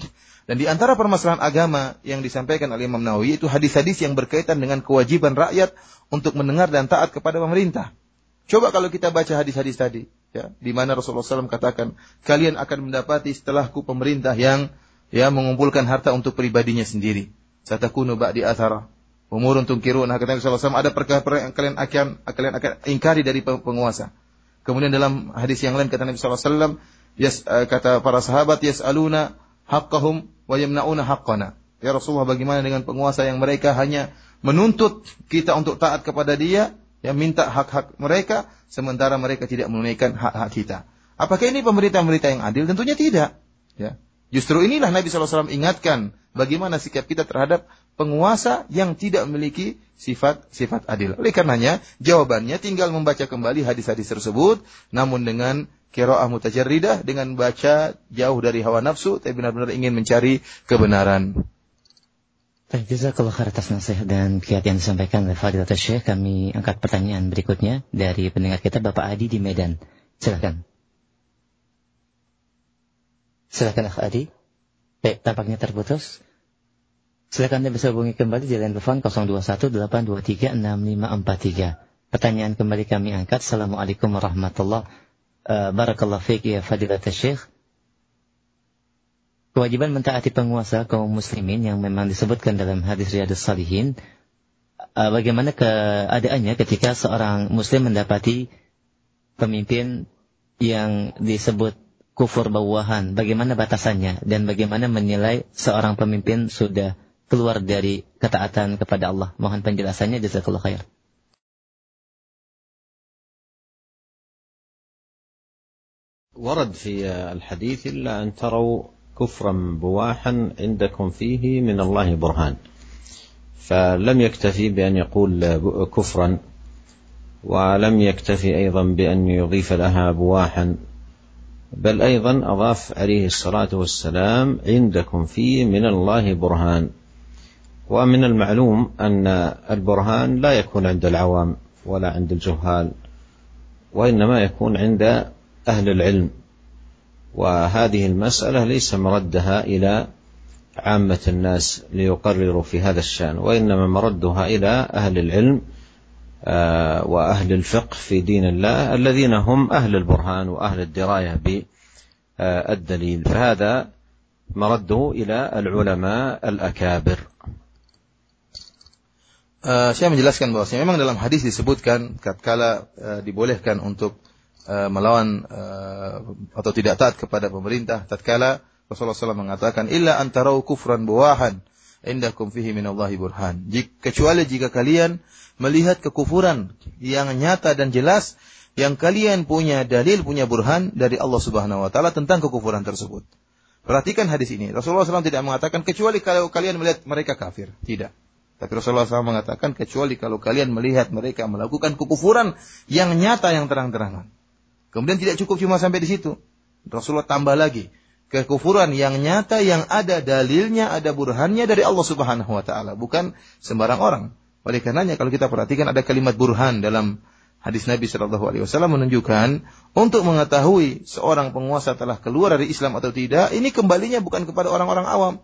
Dan di antara permasalahan agama yang disampaikan oleh Imam Nawawi itu hadis-hadis yang berkaitan dengan kewajiban rakyat untuk mendengar dan taat kepada pemerintah. Coba kalau kita baca hadis-hadis tadi, ya, di mana Rasulullah SAW katakan, kalian akan mendapati setelahku pemerintah yang ya mengumpulkan harta untuk pribadinya sendiri. Satakunu ba'di athara. Umur untuk kirun. Kata Rasulullah SAW, ada perkara yang kalian akan, kalian akan ingkari dari penguasa. Kemudian dalam hadis yang lain kata Nabi SAW, yes, uh, kata para sahabat, yas'aluna haqqahum wa yamna'una haqqana. Ya Rasulullah bagaimana dengan penguasa yang mereka hanya menuntut kita untuk taat kepada dia, yang minta hak-hak mereka, sementara mereka tidak menunaikan hak-hak kita. Apakah ini pemerintah-pemerintah yang adil? Tentunya tidak. Ya. Justru inilah Nabi SAW ingatkan bagaimana sikap kita terhadap penguasa yang tidak memiliki sifat-sifat adil. Oleh karenanya, jawabannya tinggal membaca kembali hadis-hadis tersebut, namun dengan kiro'ah mutajarridah, dengan baca jauh dari hawa nafsu, tapi benar-benar ingin mencari kebenaran. Baik, jazakallah khair atas nasihat dan kiat yang disampaikan oleh Fadilat Syekh. Kami angkat pertanyaan berikutnya dari pendengar kita Bapak Adi di Medan. Silakan. Silakan Akh Adi. Baik, tampaknya terputus. Silakan Anda bisa hubungi kembali di line telepon 0218236543. Pertanyaan kembali kami angkat. Assalamualaikum warahmatullahi wabarakatuh. Uh, Barakallah fiqh ya Fadilat Syekh kewajiban mentaati penguasa kaum muslimin yang memang disebutkan dalam hadis Riyadus Salihin uh, bagaimana keadaannya ketika seorang muslim mendapati pemimpin yang disebut kufur bawahan bagaimana batasannya dan bagaimana menilai seorang pemimpin sudah keluar dari ketaatan kepada Allah mohon penjelasannya jazakallahu khair ورد في الحديث إلا أن تروا كفرا بواحا عندكم فيه من الله برهان. فلم يكتفي بأن يقول كفرا ولم يكتفي أيضا بأن يضيف لها بواحا بل أيضا أضاف عليه الصلاة والسلام عندكم فيه من الله برهان. ومن المعلوم أن البرهان لا يكون عند العوام ولا عند الجهال وإنما يكون عند أهل العلم. وهذه المسألة ليس مردها إلى عامة الناس ليقرروا في هذا الشأن وإنما مردها إلى أهل العلم آه، وأهل الفقه في دين الله الذين هم أهل البرهان وأهل الدراية بالدليل. فهذا مرده إلى العلماء الأكابر. Uh, saya menjelaskan bahwa memang dalam hadis disebutkan tatkala uh, dibolehkan untuk Eh, melawan uh, atau tidak taat kepada pemerintah tatkala Rasulullah SAW mengatakan illa antarau kufran buwahan indakum fihi minallahi burhan. Kecuali jika kalian melihat kekufuran yang nyata dan jelas yang kalian punya dalil punya burhan dari Allah Subhanahu wa taala tentang kekufuran tersebut. Perhatikan hadis ini. Rasulullah SAW tidak mengatakan kecuali kalau kalian melihat mereka kafir. Tidak. Tapi Rasulullah SAW mengatakan kecuali kalau kalian melihat mereka melakukan kekufuran yang nyata yang terang-terangan. Kemudian tidak cukup cuma sampai di situ. Rasulullah tambah lagi. Kekufuran yang nyata yang ada dalilnya, ada burhannya dari Allah Subhanahu wa taala, bukan sembarang orang. Oleh karenanya kalau kita perhatikan ada kalimat burhan dalam hadis Nabi Shallallahu alaihi wasallam menunjukkan untuk mengetahui seorang penguasa telah keluar dari Islam atau tidak, ini kembalinya bukan kepada orang-orang awam,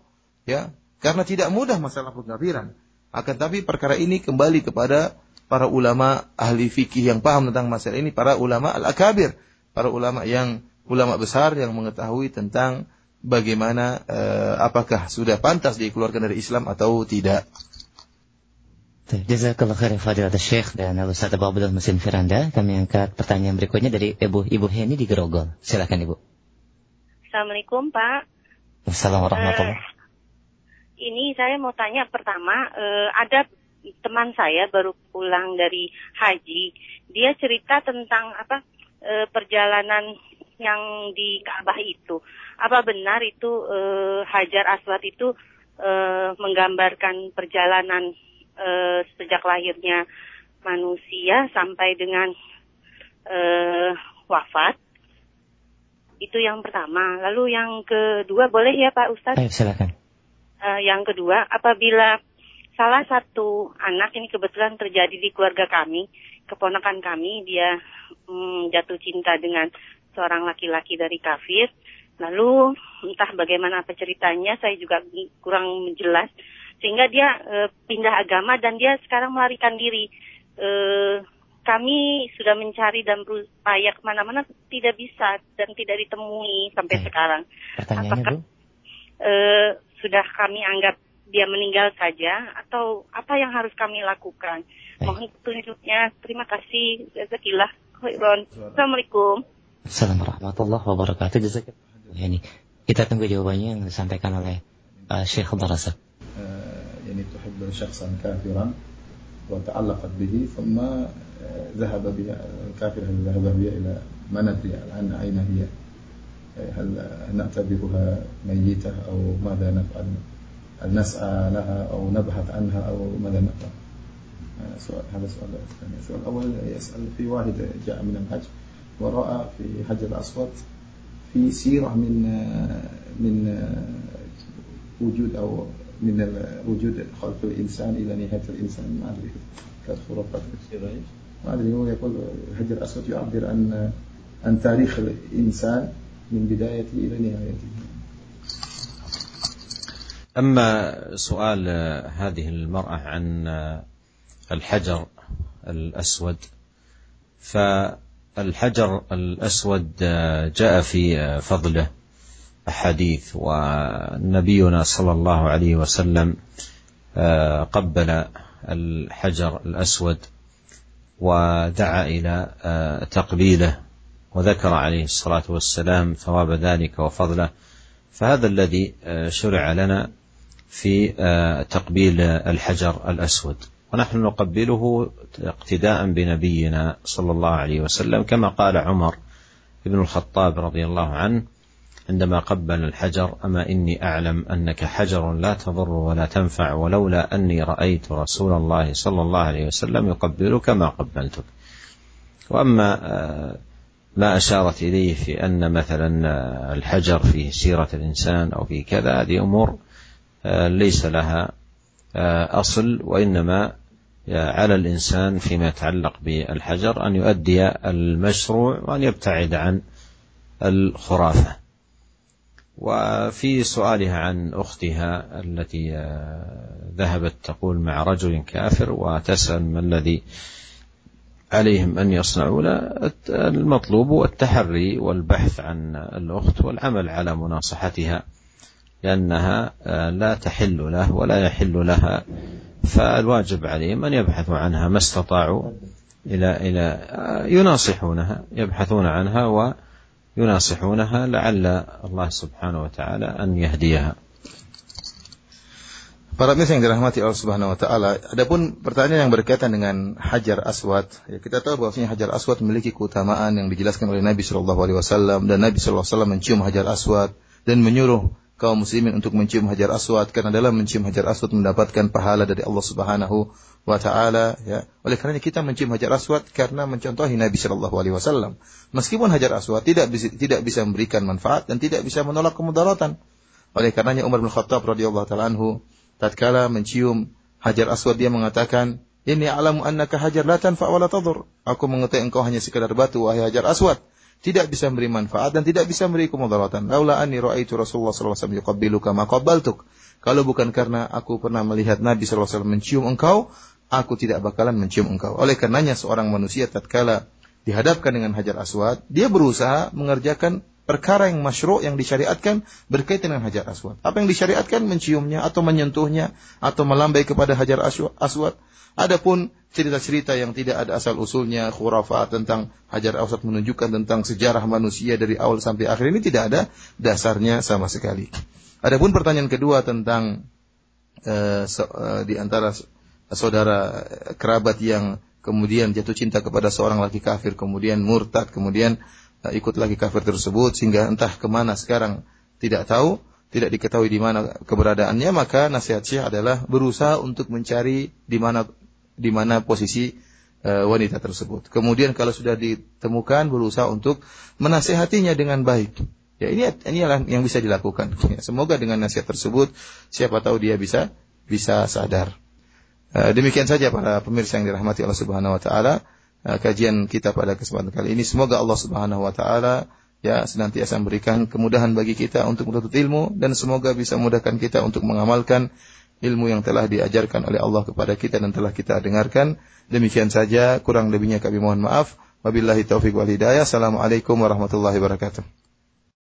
ya. Karena tidak mudah masalah pengkafiran. Akan tapi perkara ini kembali kepada para ulama ahli fikih yang paham tentang masalah ini, para ulama al-akabir, para ulama yang ulama besar yang mengetahui tentang bagaimana uh, apakah sudah pantas dikeluarkan dari Islam atau tidak. Jazakallah khair Fadilat Syekh dan Ustaz Abu Abdul Musin Firanda. Kami angkat pertanyaan berikutnya dari Ibu Ibu Heni di Gerogol. Silakan Ibu. Assalamualaikum Pak. Assalamualaikum warahmatullahi uh, Ini saya mau tanya pertama, uh, ada teman saya baru pulang dari haji. Dia cerita tentang apa uh, perjalanan yang di Ka'bah itu. Apa benar itu uh, Hajar Aswad itu uh, menggambarkan perjalanan uh, sejak lahirnya manusia sampai dengan uh, wafat. Itu yang pertama. Lalu yang kedua boleh ya Pak Ustadz? Ayo silakan. Uh, yang kedua, apabila salah satu anak ini kebetulan terjadi di keluarga kami, keponakan kami, dia um, jatuh cinta dengan seorang laki-laki dari kafir. Lalu entah bagaimana apa ceritanya, saya juga kurang jelas sehingga dia e, pindah agama dan dia sekarang melarikan diri. E, kami sudah mencari dan berupaya ke mana-mana tidak bisa dan tidak ditemui sampai Baik. sekarang. Apakah Bu? E, sudah kami anggap dia meninggal saja atau apa yang harus kami lakukan? Baik. Mohon petunjuknya. Terima kasih. Jazakillah. Assalamualaikum. Assalamualaikum warahmatullahi wabarakatuh. Jazakallah. Ini kita tunggu jawabannya yang disampaikan oleh uh, Syekh Darasa. يعني تحب شخصا كافرا وتعلقت به ثم ذهب بها الكافر هل ذهب بها إلى ما ندري الآن أين هي هل نعتبرها ميتة أو ماذا نفعل هل نسعى لها أو نبحث عنها أو ماذا نفعل سؤال هذا سؤال الثاني السؤال الأول يسأل في واحد جاء من الحج ورأى في حج الأسود في سيرة من من وجود أو من وجود خلق الإنسان إلى نهاية الإنسان. ما أدري كانت خرافات ما أدري هو يقول الحجر الأسود يعبر عن عن تاريخ الإنسان من بدايته إلى نهايته. أما سؤال هذه المرأة عن الحجر الأسود. فالحجر الأسود جاء في فضله أحاديث ونبينا صلى الله عليه وسلم آه، قبل الحجر الأسود ودعا إلى آه، تقبيله وذكر عليه الصلاة والسلام ثواب ذلك وفضله. فهذا الذي آه، شرع لنا في تقبيل الحجر الأسود. ونحن نقبله اقتداء بنبينا صلى الله عليه وسلم كما قال عمر بن الخطاب رضي الله عنه عندما قبل الحجر أما إني أعلم أنك حجر لا تضر ولا تنفع ولولا أني رأيت رسول الله صلى الله عليه وسلم يقبلك ما قبلتك. وأما آه، ما أشارت إليه في أن مثلا آه، الحجر فيه سيرة الإنسان أو في كذا هذه أمور آه، ليس لها أصل وإنما على الإنسان فيما يتعلق بالحجر أن يؤدي المشروع وأن يبتعد عن الخرافة. وفي سؤالها عن أختها التي آه، ذهبت تقول مع رجل كافر وتسأل ما الذي عليهم أن يصنعوا. لا المطلوب التحري والبحث عن الأخت والعمل على مناصحتها. لانها آه، لا تحل له ولا يحل لها فالواجب عليهم ان يبحثوا عنها ما استطاعوا الى الى آه، يناصحونها يبحثون عنها و يناصحونها لعل Allah Subhanahu wa taala an yahdiyaha. Para pemirsa yang dirahmati Allah Subhanahu wa taala, adapun pertanyaan yang berkaitan dengan Hajar Aswad, ya kita tahu bahwasanya Hajar Aswad memiliki keutamaan yang dijelaskan oleh Nabi Shallallahu alaihi wasallam dan Nabi Shallallahu alaihi wasallam mencium Hajar Aswad dan menyuruh kaum muslimin untuk mencium Hajar Aswad karena dalam mencium Hajar Aswad mendapatkan pahala dari Allah Subhanahu wa taala ya. Oleh karena kita mencium Hajar Aswad karena mencontohi Nabi Shallallahu alaihi wasallam. Meskipun Hajar Aswad tidak bisa, tidak bisa memberikan manfaat dan tidak bisa menolak kemudaratan. Oleh karenanya Umar bin Khattab radhiyallahu taala anhu tatkala mencium Hajar Aswad dia mengatakan, "Ini alamu annaka hajar la tanfa wa la tadur." Aku mengetahui engkau hanya sekadar batu wahai Hajar Aswad. Tidak bisa memberi manfaat dan tidak bisa memberi kemudaratan. Laula anni ra'aitu Rasulullah sallallahu alaihi wasallam yuqabbiluka ma qabbaltuk. Kalau bukan karena aku pernah melihat Nabi sallallahu alaihi wasallam mencium engkau, aku tidak bakalan mencium engkau. Oleh karenanya seorang manusia tatkala dihadapkan dengan Hajar Aswad, dia berusaha mengerjakan perkara yang masyru' yang disyariatkan berkaitan dengan hajar aswad. Apa yang disyariatkan menciumnya atau menyentuhnya atau melambai kepada hajar aswad. Adapun cerita-cerita yang tidak ada asal usulnya, khurafat tentang hajar aswad menunjukkan tentang sejarah manusia dari awal sampai akhir ini tidak ada dasarnya sama sekali. Adapun pertanyaan kedua tentang uh, so, uh, di antara saudara kerabat yang kemudian jatuh cinta kepada seorang laki kafir, kemudian murtad, kemudian ikut lagi kafir tersebut sehingga entah ke mana sekarang tidak tahu, tidak diketahui di mana keberadaannya, maka nasihat Syekh adalah berusaha untuk mencari di mana di mana posisi uh, wanita tersebut. Kemudian kalau sudah ditemukan berusaha untuk menasehatinya dengan baik. Ya ini inilah yang bisa dilakukan. Semoga dengan nasihat tersebut siapa tahu dia bisa bisa sadar. Uh, demikian saja para pemirsa yang dirahmati Allah Subhanahu wa taala uh, kajian kita pada kesempatan kali ini. Semoga Allah Subhanahu wa taala ya senantiasa memberikan kemudahan bagi kita untuk menuntut ilmu dan semoga bisa memudahkan kita untuk mengamalkan ilmu yang telah diajarkan oleh Allah kepada kita dan telah kita dengarkan. Demikian saja, kurang lebihnya kami mohon maaf. Wabillahi taufiq wal hidayah. Assalamualaikum warahmatullahi wabarakatuh.